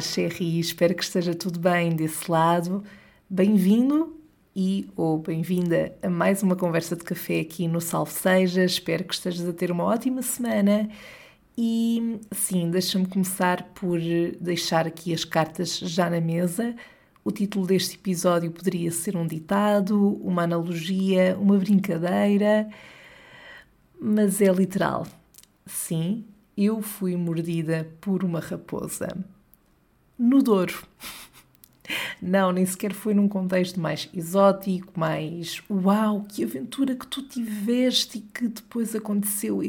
Olá, Sherry, espero que esteja tudo bem desse lado. Bem-vindo e ou bem-vinda a mais uma conversa de café aqui no Salve Seja. Espero que estejas a ter uma ótima semana. E sim, deixa-me começar por deixar aqui as cartas já na mesa. O título deste episódio poderia ser um ditado, uma analogia, uma brincadeira, mas é literal. Sim, eu fui mordida por uma raposa no Douro. Não, nem sequer foi num contexto mais exótico, mais uau, que aventura que tu tiveste e que depois aconteceu.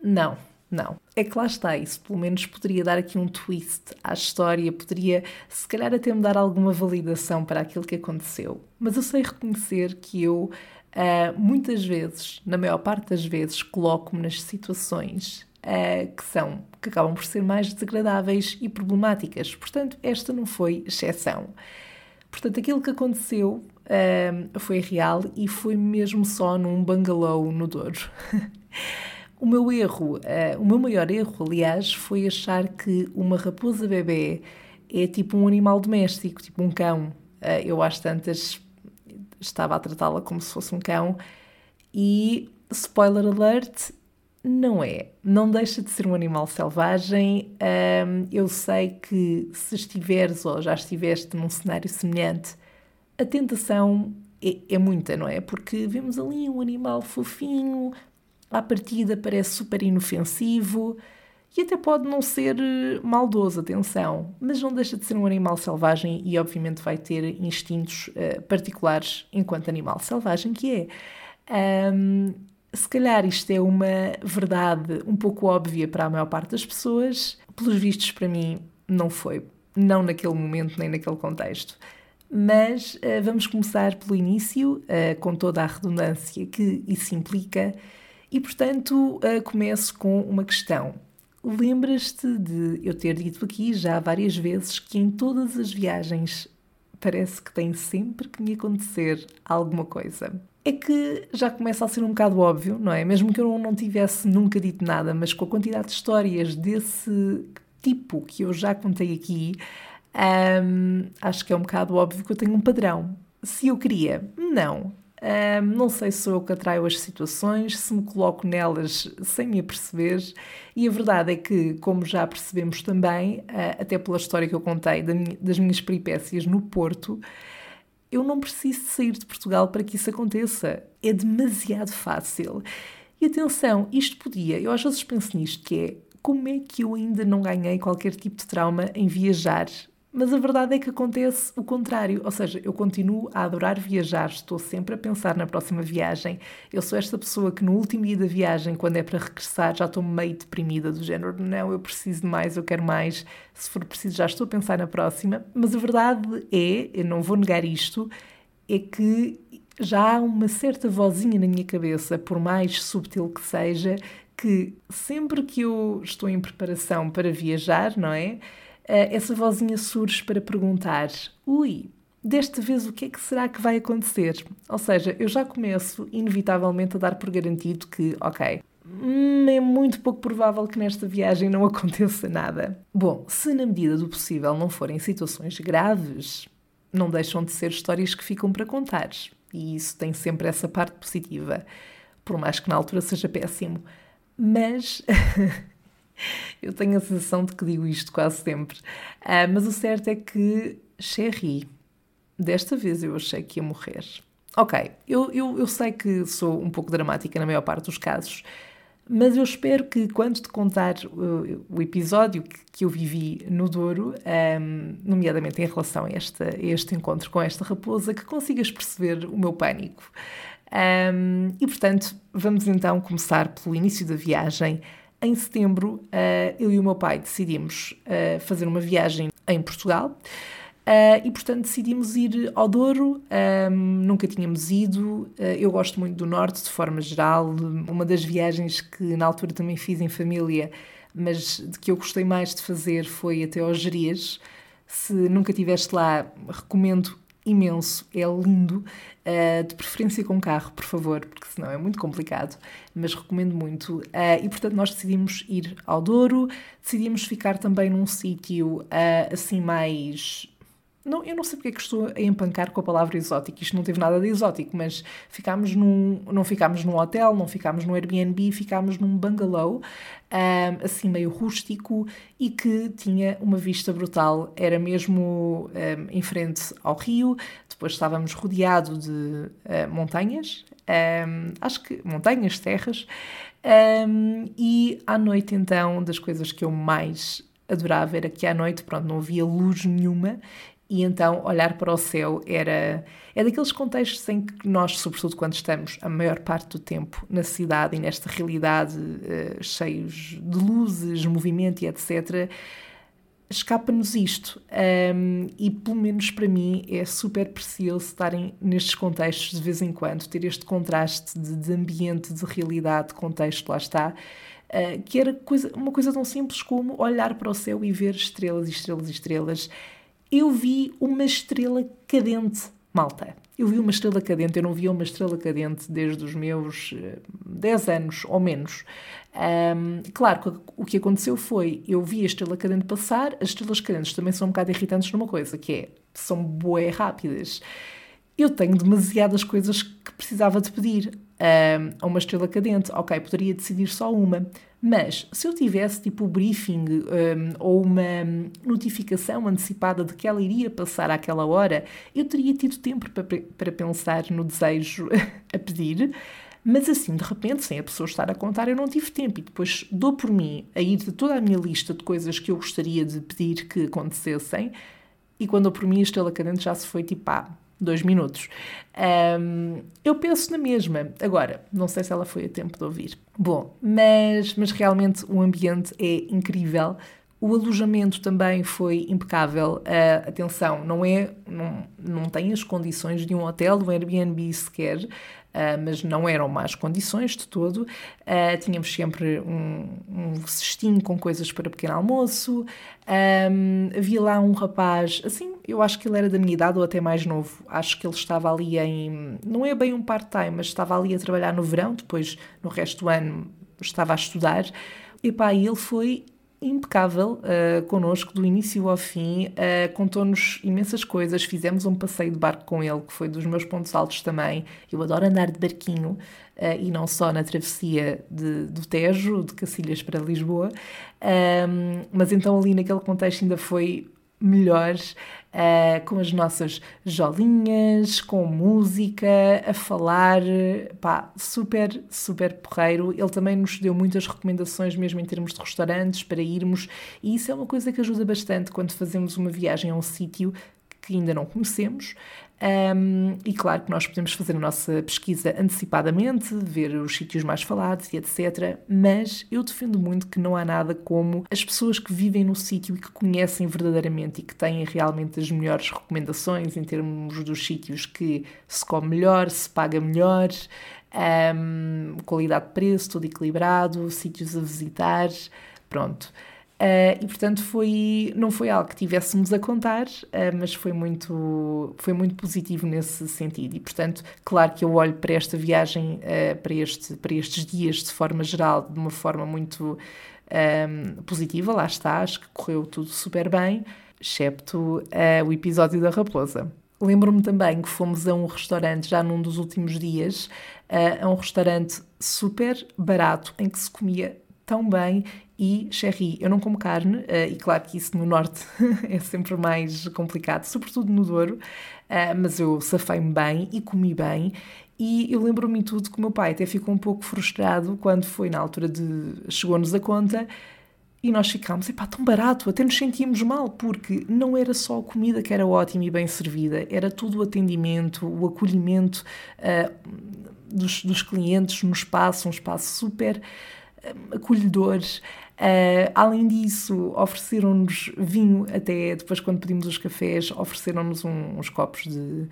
Não, não. É que lá está, isso pelo menos poderia dar aqui um twist à história, poderia se calhar até me dar alguma validação para aquilo que aconteceu. Mas eu sei reconhecer que eu uh, muitas vezes, na maior parte das vezes, coloco-me nas situações uh, que são, que acabam por ser mais desagradáveis e problemáticas. Portanto, esta não foi exceção. Portanto, aquilo que aconteceu uh, foi real e foi mesmo só num bangalô no Douro. o meu erro, uh, o meu maior erro, aliás, foi achar que uma raposa bebê é tipo um animal doméstico, tipo um cão. Uh, eu às tantas estava a tratá-la como se fosse um cão e, spoiler alert, não é. Não deixa de ser um animal selvagem. Um, eu sei que se estiveres ou já estiveste num cenário semelhante, a tentação é, é muita, não é? Porque vemos ali um animal fofinho, à partida parece super inofensivo e até pode não ser eh, maldoso, atenção, mas não deixa de ser um animal selvagem e, obviamente, vai ter instintos uh, particulares enquanto animal selvagem que é. Um, se calhar isto é uma verdade um pouco óbvia para a maior parte das pessoas, pelos vistos para mim não foi, não naquele momento nem naquele contexto. Mas uh, vamos começar pelo início, uh, com toda a redundância que isso implica, e portanto uh, começo com uma questão. Lembras-te de eu ter dito aqui já várias vezes que em todas as viagens parece que tem sempre que me acontecer alguma coisa é que já começa a ser um bocado óbvio, não é? Mesmo que eu não tivesse nunca dito nada, mas com a quantidade de histórias desse tipo que eu já contei aqui, hum, acho que é um bocado óbvio que eu tenho um padrão. Se eu queria, não. Hum, não sei se sou eu que atraio as situações, se me coloco nelas sem me aperceber, e a verdade é que, como já percebemos também, ah, até pela história que eu contei das minhas peripécias no Porto, eu não preciso sair de Portugal para que isso aconteça. É demasiado fácil. E atenção, isto podia, eu às vezes penso nisto, que é como é que eu ainda não ganhei qualquer tipo de trauma em viajar mas a verdade é que acontece o contrário, ou seja, eu continuo a adorar viajar, estou sempre a pensar na próxima viagem. Eu sou esta pessoa que no último dia da viagem, quando é para regressar, já estou meio deprimida, do género, não, eu preciso de mais, eu quero mais, se for preciso já estou a pensar na próxima. Mas a verdade é, eu não vou negar isto, é que já há uma certa vozinha na minha cabeça, por mais subtil que seja, que sempre que eu estou em preparação para viajar, não é? Eh, essa vozinha surge para perguntar: ui, desta vez o que é que será que vai acontecer? Ou seja, eu já começo inevitavelmente a dar por garantido que, ok, hum, é muito pouco provável que nesta viagem não aconteça nada. Bom, se na medida do possível não forem situações graves, não deixam de ser histórias que ficam para contar. E isso tem sempre essa parte positiva, por mais que na altura seja péssimo. Mas Eu tenho a sensação de que digo isto quase sempre. Uh, mas o certo é que, Sherry, desta vez eu achei que ia morrer. Ok, eu, eu, eu sei que sou um pouco dramática na maior parte dos casos, mas eu espero que quando te contar o, o episódio que, que, eu vivi no Douro, um, nomeadamente em relação a, esta, a este encontro com esta raposa, que consigas perceber o meu pânico. Um, e portanto, vamos então começar pelo início da viagem em setembro, uh, eu e o meu pai decidimos uh, fazer uma viagem em Portugal. Uh, e portanto decidimos ir ao Douro, um, nunca tínhamos ido. Uh, eu gosto muito do Norte, de forma geral. Uma das viagens que na altura também fiz em família, mas de que eu gostei mais de fazer foi até aos Gerias. Se nunca estiveste lá, recomendo imenso, é lindo. Uh, de preferência com carro, por favor, porque senão é muito complicado, mas recomendo muito. Uh, e portanto, nós decidimos ir ao Douro, decidimos ficar também num sítio uh, assim mais não, eu não sei porque é que estou a empancar com a palavra exótico. Isto não teve nada de exótico, mas ficámos num, não ficámos num hotel, não ficámos num Airbnb, ficámos num bungalow, assim meio rústico e que tinha uma vista brutal. Era mesmo em frente ao rio, depois estávamos rodeados de uh, montanhas, um, acho que montanhas, terras, e à noite então, das coisas que eu mais adorava era que à noite, pronto, não havia luz nenhuma e então olhar para o céu era é daqueles contextos em que nós, sobretudo quando estamos a maior parte do tempo na cidade e nesta realidade uh, cheios de luzes, movimento e etc., escapa-nos isto. Um, e pelo menos para mim é super precioso estarem nestes contextos de vez em quando, ter este contraste de, de ambiente, de realidade, de contexto, lá está. Uh, que era coisa, uma coisa tão simples como olhar para o céu e ver estrelas estrelas e estrelas eu vi uma estrela cadente, malta. Eu vi uma estrela cadente, eu não via uma estrela cadente desde os meus 10 eh, anos ou menos. Um, claro o que aconteceu foi, eu vi a estrela cadente passar, as estrelas cadentes também são um bocado irritantes numa coisa, que é, são boé rápidas. Eu tenho demasiadas coisas que precisava de pedir a uma estrela cadente. Ok, poderia decidir só uma. Mas se eu tivesse tipo o briefing um, ou uma notificação antecipada de que ela iria passar àquela hora, eu teria tido tempo para, para pensar no desejo a pedir. Mas assim, de repente, sem a pessoa estar a contar, eu não tive tempo. E depois dou por mim a ir de toda a minha lista de coisas que eu gostaria de pedir que acontecessem. E quando dou por mim, a estrela cadente já se foi tipo, ah, dois minutos. Um, eu penso na mesma. Agora, não sei se ela foi a tempo de ouvir. Bom, mas, mas realmente o ambiente é incrível. O alojamento também foi impecável. Uh, atenção, não é, não, não tem as condições de um hotel, de um Airbnb sequer, Uh, mas não eram más condições de todo. Uh, tínhamos sempre um, um, cestinho com coisas para pequeno almoço. Um, havia lá um rapaz, assim, eu acho que ele era da minha idade ou até mais novo. Acho que ele estava ali em. Não é bem um part-time, mas estava ali a trabalhar no verão, depois no resto do ano estava a estudar. E pá, ele foi impecável uh, connosco, do início ao fim, uh, contou-nos imensas coisas. Fizemos um passeio de barco com ele, que foi dos meus pontos altos também. Eu adoro andar de barquinho, uh, e não só na travessia de, do Tejo, de Cacilhas para Lisboa, mas então ali naquele contexto ainda foi melhor uh, com as nossas jolinhas, com música, a falar, pá, super, super porreiro. Ele também nos deu muitas recomendações, mesmo em termos de restaurantes, para irmos, e isso é uma coisa que ajuda bastante quando fazemos uma viagem a um sítio que ainda não conhecemos. Um, e claro que nós podemos fazer a nossa pesquisa antecipadamente, ver os sítios mais falados e etc. Mas eu defendo muito que não há nada como as pessoas que vivem no sítio e que conhecem verdadeiramente e que têm realmente as melhores recomendações em termos dos sítios que se come melhor, se paga melhor, um, qualidade-preço, tudo equilibrado, sítios a visitar. Pronto. Uh, e portanto foi não foi algo que tivéssemos a contar, uh, mas foi muito foi muito positivo nesse sentido. E portanto, claro que eu olho para esta viagem, uh, para este para estes dias de forma geral, de uma forma muito um, positiva. Lá está, acho que correu tudo super bem, excepto o episódio da raposa. Lembro-me também que fomos a um restaurante já num dos últimos dias, a um restaurante super barato em que se comia tão bem e cherry. Eu não como carne, uh, e claro que isso no norte é sempre mais complicado, sobretudo no Douro, uh, mas eu safei-me bem e comi bem. E eu lembro-me tudo que o meu pai até ficou um pouco frustrado quando foi na altura de. chegou-nos a conta e nós ficámos, epá, tão barato, até nos sentíamos mal, porque não era só a comida que era ótima e bem servida, era todo o atendimento, o acolhimento uh, dos, dos clientes no espaço, um espaço super acolhedores. Uh, além disso, ofereceram-nos vinho, até depois, quando pedimos os cafés, ofereceram-nos um, uns copos de,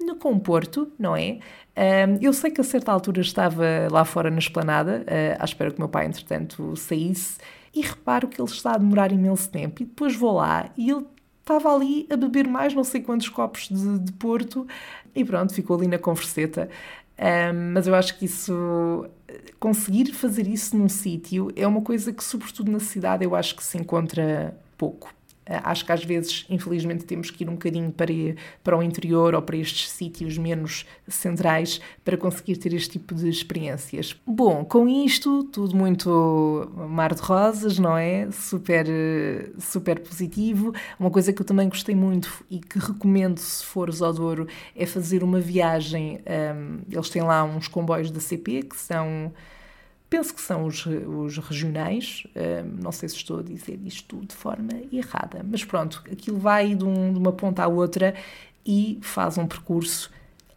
no comporto, não é? Uh, eu sei que a certa altura estava lá fora na esplanada, uh, à espera que o meu pai, entretanto, saísse, e reparo que ele está a demorar imenso tempo. E depois vou lá e ele estava ali a beber mais não sei quantos copos de, de Porto e pronto, ficou ali na converseta. Um, mas eu acho que isso, conseguir fazer isso num sítio é uma coisa que, sobretudo na cidade, eu acho que se encontra pouco. Eh, acho que às vezes, infelizmente, temos que ir um bocadinho para, para o interior ou para estes sítios menos centrais para conseguir ter este tipo de experiências. Bom, com isto, tudo muito mar de rosas, não é? Super, super positivo. Uma coisa que eu também gostei muito e que recomendo se fores ao Douro é fazer uma viagem. Um, ehm, eles têm lá uns comboios da CP que são penso que são os, os regionais, uh, não sei se estou a dizer isto de forma errada, mas pronto, aquilo vai de, um, de uma ponta à outra e faz um percurso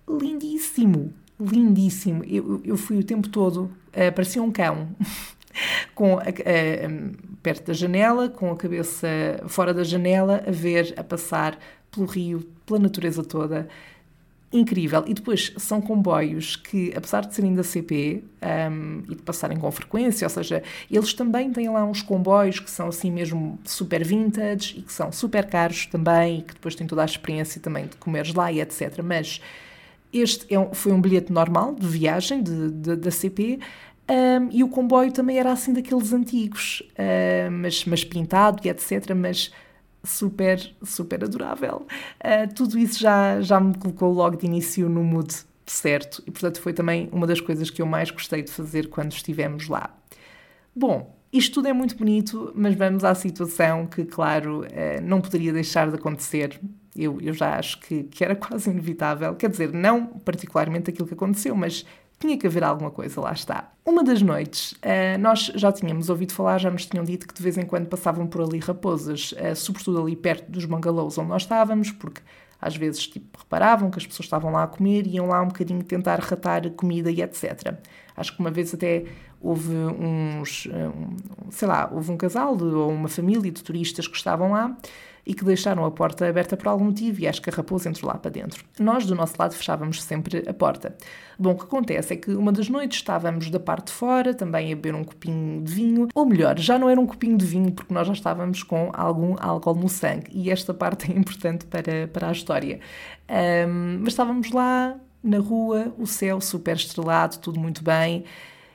lindíssimo, lindíssimo. Eu, eu fui o tempo todo, uh, parecia um cão. com a, perto da janela, com a cabeça fora da janela, a ver, a passar pelo rio, pela natureza toda incrível. E depois são comboios que, apesar de serem da CP um, e de passarem com frequência, ou seja, eles também têm lá uns comboios que são assim mesmo super vintage e que são super caros também e que depois têm toda a experiência também de comeres lá e etc. Mas este é um, foi um bilhete normal de viagem de, de, da CP. Um, e o comboio também era assim daqueles antigos, uh, mas, mas pintado e etc. Mas super, super adorável. Uh, tudo isso já, já me colocou logo de início no mood certo e, portanto, foi também uma das coisas que eu mais gostei de fazer quando estivemos lá. Bom, isto tudo é muito bonito, mas vamos à situação que, claro, uh, não poderia deixar de acontecer. Eu, eu já acho que, que era quase inevitável. Quer dizer, não particularmente aquilo que aconteceu, mas tinha que haver alguma coisa, lá está. Uma das noites, uh, nós já tínhamos ouvido falar, já nos tinham dito que de vez em quando passavam por ali raposas, uh, sobretudo ali perto dos bungalows onde nós estávamos, porque às vezes tipo, reparavam que as pessoas estavam lá a comer e iam lá um bocadinho tentar ratar comida e etc. Acho que uma vez até houve uns, eh, um, sei lá, houve um casal de, ou uma família de turistas que estavam lá e que deixaram a porta aberta por algum motivo e acho que a raposa entrou lá para dentro. Nós, do nosso lado, fechávamos sempre a porta. Bom, o que acontece é que uma das noites estávamos da parte de fora, também a beber um copinho de vinho, ou melhor, já não era um copinho de vinho porque nós já estávamos com algum álcool no sangue e esta parte é importante para, para a história. Um, mas estávamos lá na rua, o céu super estrelado, tudo muito bem,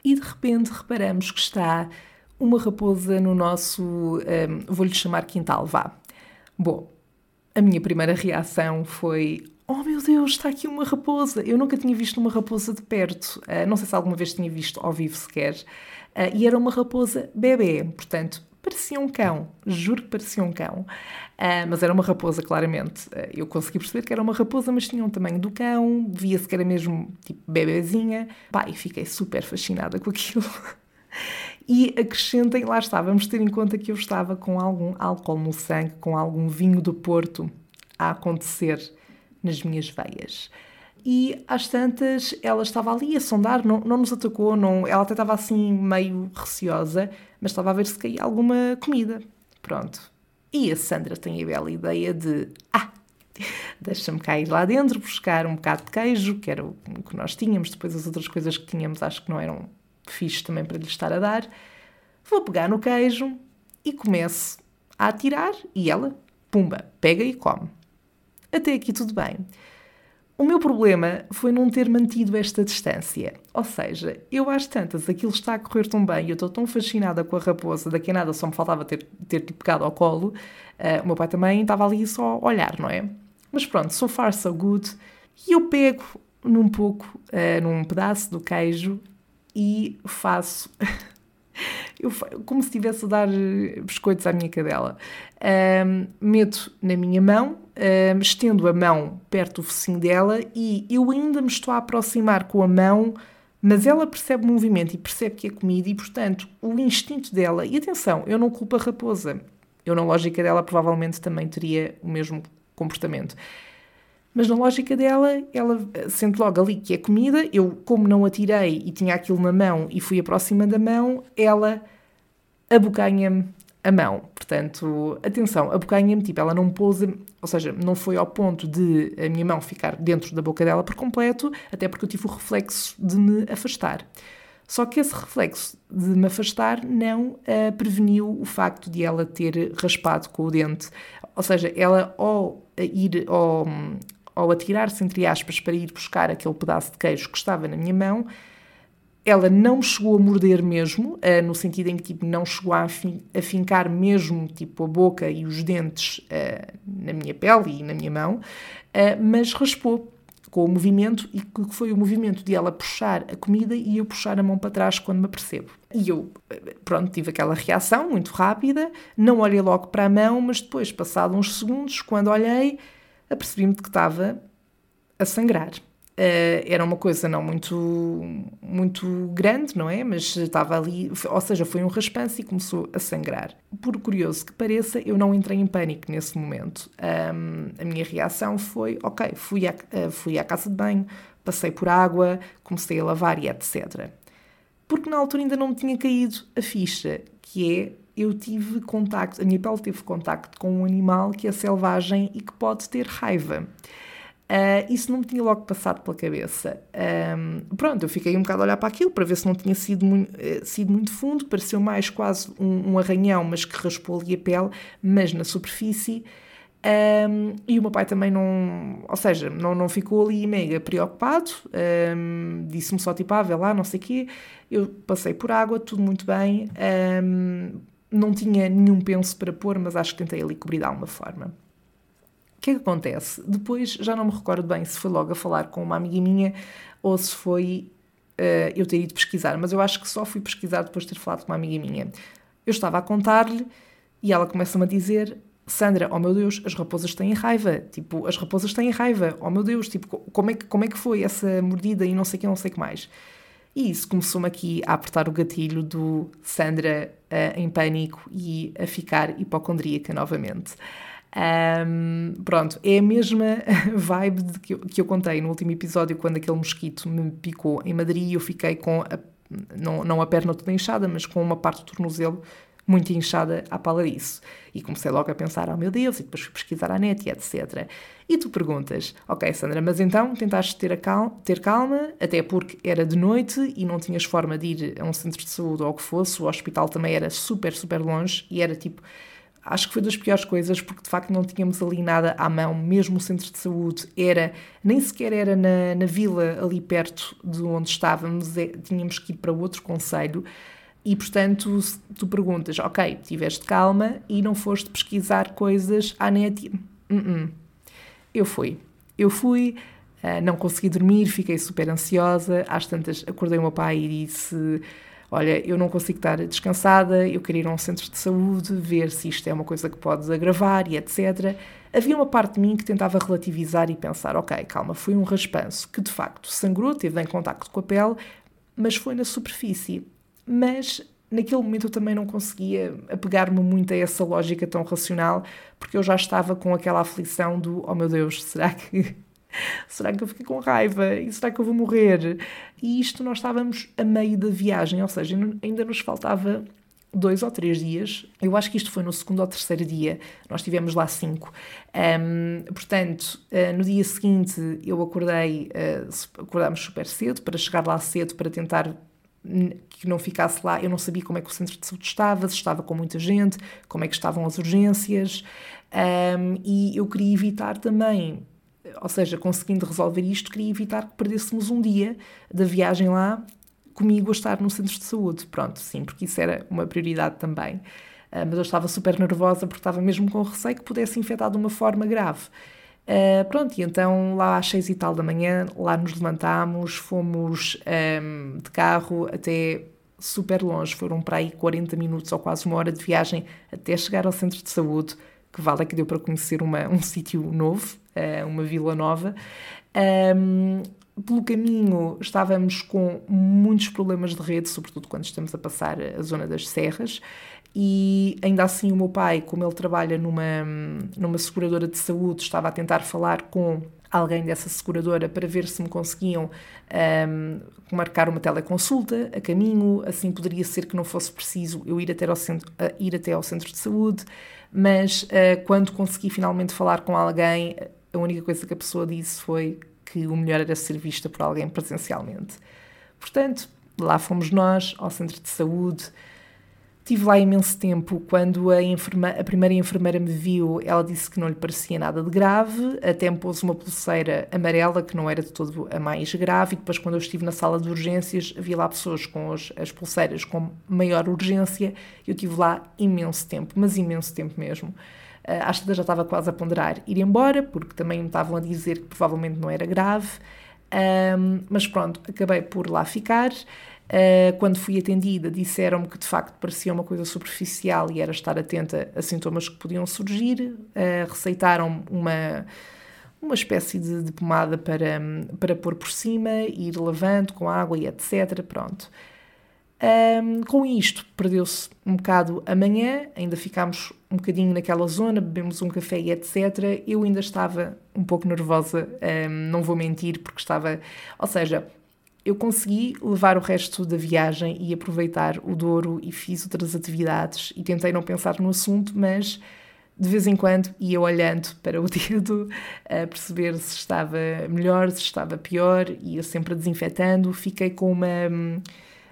e de repente reparamos que está uma raposa no nosso, um, vou-lhe chamar quintal, vá. Bom, a minha primeira reação foi: Oh meu Deus, está aqui uma raposa! Eu nunca tinha visto uma raposa de perto, uh, não sei se alguma vez tinha visto ao vivo sequer, uh, e era uma raposa bebê, portanto, parecia um cão, juro que parecia um cão, uh, mas era uma raposa, claramente. eu consegui perceber que era uma raposa, mas tinha um tamanho do cão, via-se que era mesmo tipo bebezinha. Pá, e fiquei super fascinada com aquilo. E acrescentem, lá está, vamos ter em conta que eu estava com algum álcool no sangue, com algum vinho do Porto a acontecer nas minhas veias. E às tantas, ela estava ali a sondar, não, não nos atacou, não, ela até estava assim meio receosa, mas estava a ver se caía alguma comida. Pronto. E a Sandra tem a bela ideia de: ah, deixa-me cair lá dentro, buscar um bocado de queijo, que era o que nós tínhamos, depois as outras coisas que tínhamos acho que não eram fixe também para lhe estar a dar. Vou pegar no queijo e começo a atirar e ela, pumba, pega e come. Até aqui tudo bem. O meu problema foi não ter mantido esta distância. Ou seja, eu às tantas, aquilo está a correr tão bem, eu estou tão fascinada com a raposa, daqui a nada só me faltava ter, ter pegado ao colo. Uh, o meu pai também estava ali só a olhar, não é? Mas pronto, so far so good. E eu pego num pouco, uh, num pedaço do queijo e faço. eu, como se estivesse a dar eh, biscoitos à minha cadela. Um, meto na minha mão, um, estendo a mão perto do focinho dela e eu ainda me estou a aproximar com a mão, mas ela percebe o movimento e percebe que é comida e, portanto, o instinto dela. E atenção, eu não culpo a raposa. Eu, na lógica dela, provavelmente também teria o mesmo comportamento. Mas na lógica dela, ela sente logo ali que é comida. Eu, como não atirei e tinha aquilo na mão e fui aproxima da mão, ela abocanha-me a mão. Portanto, atenção, abocanha-me, tipo, ela não pôs, ou seja, não foi ao ponto de a minha mão ficar dentro da boca dela por completo, até porque eu tive o reflexo de me afastar. Só que esse reflexo de me afastar não uh, preveniu o facto de ela ter raspado com o dente. Ou seja, ela ao ir ao, ao atirar-se, entre aspas, para ir buscar aquele pedaço de queijo que estava na minha mão, ela não chegou a morder mesmo, uh, no sentido em que tipo, não chegou a, a fincar mesmo tipo, a boca e os dentes uh, na minha pele e na minha mão, uh, mas raspou com o movimento e que foi o movimento de ela puxar a comida e eu puxar a mão para trás quando me apercebo. E eu, pronto, tive aquela reação muito rápida, não olhei logo para a mão, mas depois, passado uns segundos, quando olhei, apercebi-me de que estava a sangrar. Uh, era uma coisa não muito, muito grande, não é? Mas estava ali, ou seja, foi um raspanço e começou a sangrar. Por curioso que pareça, eu não entrei em pânico nesse momento. Um, a minha reação foi: ok, fui à, uh, fui à casa de banho, passei por água, comecei a lavar e etc. Porque na altura ainda não me tinha caído a ficha, que é eu tive contacto, a minha pele teve contacto com um animal que é selvagem e que pode ter raiva. Uh, isso não me tinha logo passado pela cabeça. Um, pronto, eu fiquei um bocado a olhar para aquilo para ver se não tinha sido muito, uh, sido muito fundo, pareceu mais quase um, um, arranhão, mas que raspou ali a pele, mas na superfície. Um, e o meu pai também não, ou seja, não, não ficou ali mega preocupado, um, disse-me só tipo, ah, vê lá, não sei o quê. Eu passei por água, tudo muito bem, um, não tinha nenhum penso para pôr, mas acho que tentei ali cobrir de alguma forma que é que acontece? Depois já não me recordo bem se foi logo a falar com uma amiga minha ou se foi uh, eu ter ido pesquisar, mas eu acho que só fui pesquisar depois de ter falado com uma amiga minha. Eu estava a contar-lhe e ela começa-me a dizer: Sandra, oh meu Deus, as raposas têm raiva. Tipo, as raposas têm raiva. Oh meu Deus, tipo, como é que, como é que foi essa mordida e não sei o que, não sei o que mais. E isso começou-me aqui a apertar o gatilho do Sandra uh, em pânico e a ficar hipocondríaca novamente. Um, pronto, é a mesma vibe que, eu, que eu contei no último episódio quando aquele mosquito me picou em Madrid e eu fiquei com, a, não, não a perna toda inchada, mas com uma parte do tornozelo muito inchada à pala disso. E comecei logo a pensar, oh meu Deus, e depois fui pesquisar a net e etc. E tu perguntas, ok Sandra, mas então tentaste ter, calma, ter calma, até porque era de noite e não tinhas forma de ir a um centro de saúde ou o que fosse, o hospital também era super, super longe e era tipo acho que foi das piores coisas porque de facto não tínhamos ali nada à mão, mesmo o centro de saúde era, nem sequer era na, na vila ali perto de onde estávamos, é, tínhamos que ir para outro conselho e portanto tu perguntas, ok, tiveste calma e não foste pesquisar coisas à net, uh -uh. eu fui, eu fui, uh, não consegui dormir, fiquei super ansiosa, às tantas acordei o meu pai e disse olha, eu não consigo estar descansada, eu queria ir a um centro de saúde, ver se isto é uma coisa que pode agravar e etc. Havia uma parte de mim que tentava relativizar e pensar, ok, calma, foi um raspanço que de facto sangrou, teve em contacto com a pele, mas foi na superfície. Mas naquele momento eu também não conseguia apegar-me muito a essa lógica tão racional, porque eu já estava com aquela aflição do, oh meu Deus, será que será que eu fiquei com raiva? E será que eu vou morrer? E isto nós estávamos a meio da viagem, ou seja, ainda nos faltava dois ou três dias. Eu acho que isto foi no segundo ou terceiro dia. Nós tivemos lá cinco. Um, portanto, uh, no dia seguinte eu acordei, uh, acordámos super cedo para chegar lá cedo para tentar que não ficasse lá. Eu não sabia como é que o centro de saúde estava, se estava com muita gente, como é que estavam as urgências. Um, e eu queria evitar também ou seja, conseguindo resolver isto, queria evitar que perdêssemos um dia da viagem lá comigo a estar no centro de saúde. Pronto, sim, porque isso era uma prioridade também. Uh, mas eu estava super nervosa porque estava mesmo com receio que pudesse infectar de uma forma grave. Uh, pronto, e então lá às seis e tal da manhã, lá nos levantámos, fomos um, de carro até super longe, foram para aí 40 minutos ou quase uma hora de viagem até chegar ao centro de saúde, que vale é que deu para conhecer uma, um sítio novo, uh, uma vila nova. Um, pelo caminho estávamos com muitos problemas de rede, sobretudo quando estamos a passar a zona das serras, e ainda assim o meu pai, como ele trabalha numa, numa seguradora de saúde, estava a tentar falar com alguém dessa seguradora para ver se me conseguiam um, marcar uma teleconsulta a caminho, assim poderia ser que não fosse preciso eu ir até ao centro, ir até ao centro de saúde, mas uh, quando consegui finalmente falar com alguém, a única coisa que a pessoa disse foi que o melhor era ser vista por alguém presencialmente. Portanto, Lá fomos nós, ao centro de saúde. Tive lá imenso tempo. Quando a, enferma, a primeira enfermeira me viu, ela disse que não lhe parecia nada de grave, até me pôs uma pulseira amarela, que não era de todo a mais grave, e depois, quando eu estive na sala de urgências, havia lá pessoas com as, as pulseiras com maior urgência. Eu tive lá imenso tempo, mas imenso tempo mesmo. Às vezes já estava quase a ponderar ir embora, porque também me estavam a dizer que provavelmente não era grave. Um, mas pronto, acabei por lá ficar. Uh, quando fui atendida, disseram-me que de facto parecia uma coisa superficial e era estar atenta a sintomas que podiam surgir. Uh, receitaram uma, uma espécie de, de, pomada para, para pôr por cima, ir lavando com água e etc. Pronto. Um, com isto, perdeu-se um bocado a manhã, ainda ficámos um bocadinho naquela zona, bebemos um café e etc. Eu ainda estava um pouco nervosa, um, não vou mentir, porque estava. Ou seja, eu consegui levar o resto da viagem e aproveitar o Douro e fiz outras atividades e tentei não pensar no assunto, mas de vez em quando ia olhando para o dedo a perceber se estava melhor, se estava pior, ia sempre desinfetando. Fiquei com uma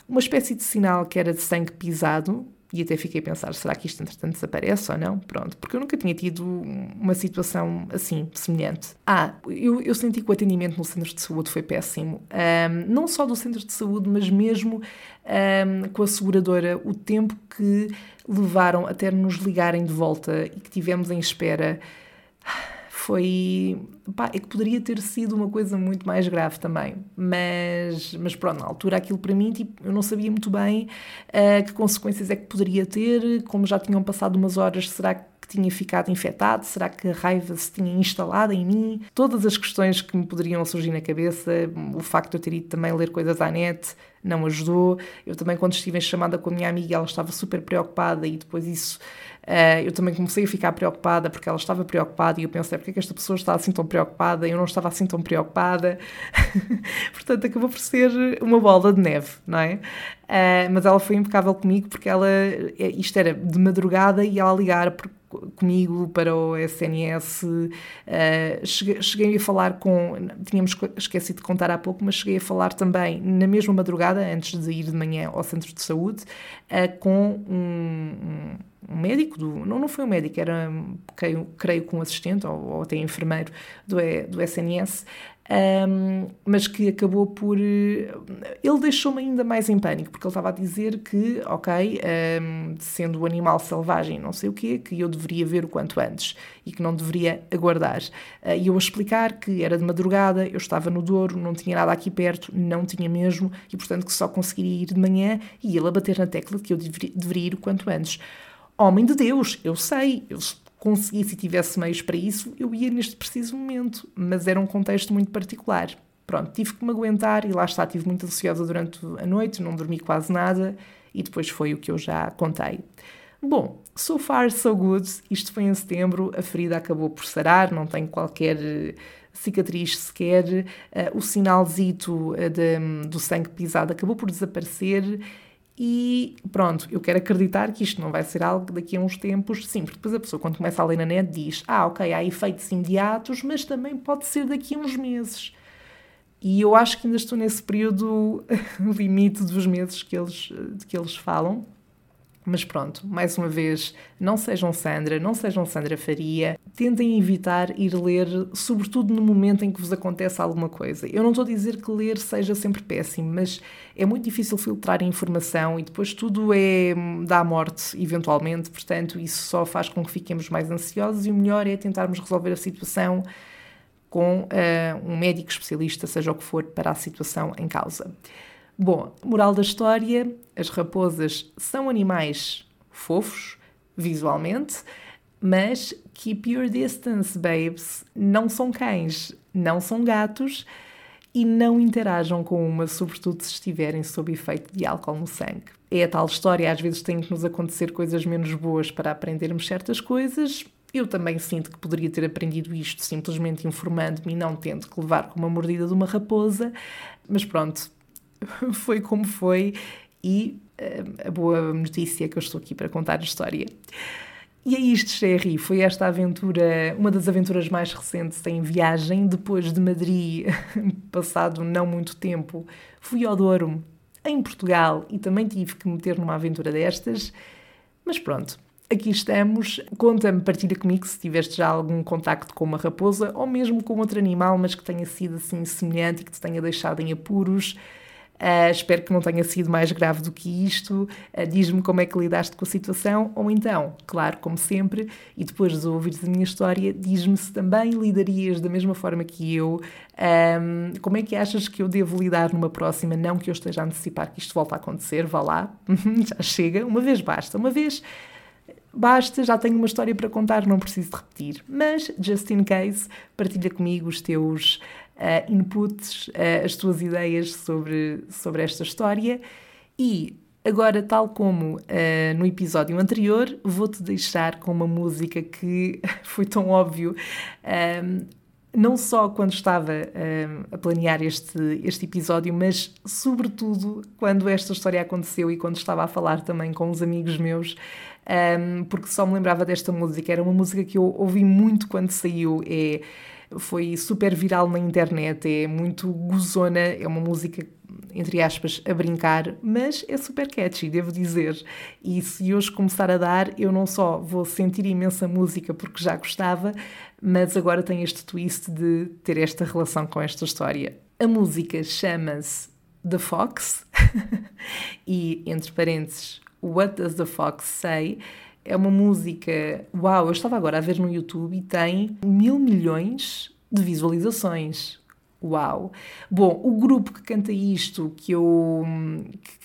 uma espécie de sinal que era de sangue pisado, e até fiquei a pensar, será que isto entretanto desaparece ou não? Pronto, porque eu nunca tinha tido uma situação assim, semelhante. Ah, eu, eu senti que o atendimento no centro de saúde foi péssimo. Um, não só do centro de saúde, mas mesmo um, com a seguradora, o tempo que levaram até nos ligarem de volta e que tivemos em espera foi. Pá, é que poderia ter sido uma coisa muito mais grave também. Mas, mas pronto, na altura aquilo para mim, tipo, eu não sabia muito bem uh, que consequências é que poderia ter, como já tinham passado umas horas, será que tinha ficado infectado? Será que a raiva se tinha instalado em mim? Todas as questões que me poderiam surgir na cabeça, o facto de eu ter ido também ler coisas à net não ajudou. Eu também, quando estive em chamada com a minha amiga, ela estava super preocupada e depois isso Uh, eu também comecei a ficar preocupada porque ela estava preocupada e eu pensei, porque é que esta pessoa está assim tão preocupada? Eu não estava assim tão preocupada. Portanto, acabou por ser uma bola de neve, não é? Uh, mas ela foi impecável comigo porque ela, eh, isto era de madrugada e ela ligar comigo para o SNS. Uh, cheguei, cheguei, a falar com. Tínhamos esquecido de contar há pouco, mas cheguei a falar também na mesma madrugada, antes de ir de manhã ao centro de saúde, com um, um médico, do, não, não foi um médico, era, creio, creio que um assistente ou, ou até enfermeiro do, do SNS, um, mas que acabou por. Ele deixou-me ainda mais em pânico, porque ele estava a dizer que, ok, um, sendo o animal selvagem, não sei o quê, que eu deveria ver o quanto antes e que não deveria aguardar. Uh, e eu a explicar que era de madrugada, eu estava no Douro, não tinha nada aqui perto, não tinha mesmo, e portanto que só conseguiria ir de manhã, e ele a bater na tecla de que eu deveria, deveria ir o quanto antes. Homem de Deus, eu sei, eu conseguisse e tivesse meios para isso, eu ia neste preciso momento, mas era um contexto muito particular. Pronto, tive que me aguentar e lá está, estive muito ansiosa durante a noite, não dormi quase nada e depois foi o que eu já contei. Bom, so far so good, isto foi em setembro, a ferida acabou por sarar, não tenho qualquer eh, cicatriz sequer, uh, o sinalzito uh, de, do sangue pisado acabou por desaparecer e pronto, eu quero acreditar que isto não vai ser algo que daqui a uns tempos, sim, porque depois a pessoa, quando começa a ler na net, diz: Ah, ok, há efeitos imediatos, mas também pode ser daqui a uns meses. E eu acho que ainda estou nesse período limite dos meses que eles, de que eles falam. Mas pronto, mais uma vez, não sejam Sandra, não sejam Sandra Faria. Tentem evitar ir ler, sobretudo no momento em que vos acontece alguma coisa. Eu não estou a dizer que ler seja sempre péssimo, mas é muito difícil filtrar informação e depois tudo é dá morte, eventualmente. Portanto, isso só faz com que fiquemos mais ansiosos e o melhor é tentarmos resolver a situação com uh, um médico especialista, seja o que for, para a situação em causa. Bom, moral da história: as raposas são animais fofos, visualmente, mas keep your distance, babes. Não são cães, não são gatos e não interajam com uma, sobretudo se estiverem sob efeito de álcool no sangue. É a tal história, às vezes tem que nos acontecer coisas menos boas para aprendermos certas coisas. Eu também sinto que poderia ter aprendido isto simplesmente informando-me e não tendo que levar com uma mordida de uma raposa, mas pronto, foi como foi e uh, a boa notícia é que eu estou aqui para contar a história. E é isto, Sherry. Foi esta aventura, uma das aventuras mais recentes em viagem. Depois de Madrid, passado não muito tempo, fui ao Douro em Portugal e também tive que me meter numa aventura destas. Mas pronto, aqui estamos. Conta-me, partilha comigo se tiveste já algum contacto com uma raposa ou mesmo com outro animal, mas que tenha sido assim semelhante e que te tenha deixado em apuros. Uh, espero que não tenha sido mais grave do que isto. Uh, Diz-me como é que lidaste com a situação, ou então, claro, como sempre, e depois de ouvires a minha história, diz-me se também lidarias da mesma forma que eu. Um, como é que achas que eu devo lidar numa próxima? Não que eu esteja a antecipar que isto volta a acontecer, vá lá, já chega, uma vez basta, uma vez basta, já tenho uma história para contar, não preciso repetir. Mas, just in case, partilha comigo os teus uh, inputs, uh, as tuas ideias sobre, sobre esta história. E agora, tal como uh, no episódio anterior, vou-te deixar com uma música que foi tão óbvio. Um, não só quando estava um, a planear este, este episódio, mas sobretudo quando esta história aconteceu e quando estava a falar também com os amigos meus, um, porque só me lembrava desta música. Era uma música que eu ouvi muito quando saiu. É foi super viral na internet, é muito gozona, é uma música, entre aspas, a brincar, mas é super catchy, devo dizer. E se hoje começar a dar, eu não só vou sentir imensa música porque já gostava, mas agora tem este twist de ter esta relação com esta história. A música chama-se The Fox e, entre parênteses, What Does the Fox Say? É uma música. Uau, eu estava agora a ver no YouTube e tem mil milhões de visualizações. Uau! Bom, o grupo que canta isto, que eu,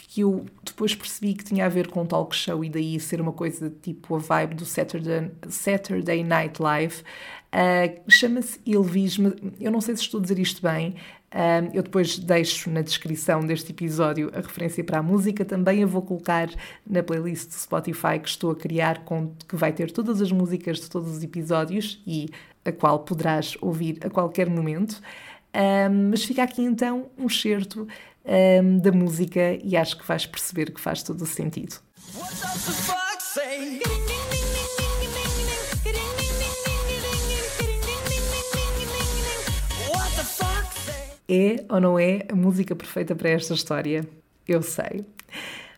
que eu depois percebi que tinha a ver com um talk show e daí ser uma coisa tipo a vibe do Saturday, Saturday Night Live, uh, chama-se Ilvis. Eu não sei se estou a dizer isto bem, uh, eu depois deixo na descrição deste episódio a referência para a música. Também a vou colocar na playlist do Spotify que estou a criar, com, que vai ter todas as músicas de todos os episódios e a qual poderás ouvir a qualquer momento. Um, mas fica aqui então um certo da música e acho que vais perceber que faz todo o sentido. É ou não é a música perfeita para esta história? Eu sei.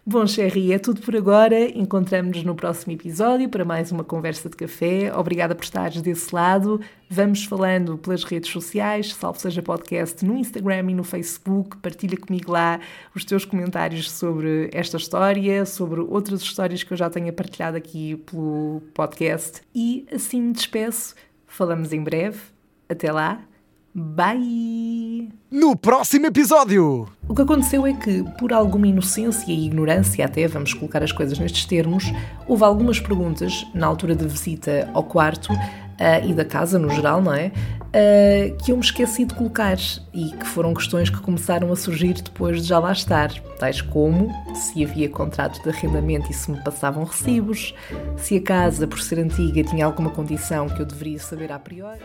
Bom, Sherry, é tudo por agora. Encontramos-nos no próximo episódio para mais uma conversa de café. Obrigada por estares desse lado. Vamos falando pelas redes sociais, salvo seja podcast no Instagram e no Facebook. Partilha comigo lá os teus comentários sobre esta história, sobre outras histórias que eu já tenha partilhado aqui pelo podcast. E assim me despeço. Falamos em breve. Até lá. Bye! No próximo episódio! O que aconteceu é que, por alguma inocência e ignorância, até vamos colocar as coisas nestes termos, houve algumas perguntas na altura da visita ao quarto uh, e da casa no geral, não é? Uh, que eu me esqueci de colocar e que foram questões que começaram a surgir depois de já lá estar, tais como se havia contrato de arrendamento e se me passavam recibos, se a casa, por ser antiga, tinha alguma condição que eu deveria saber a priori.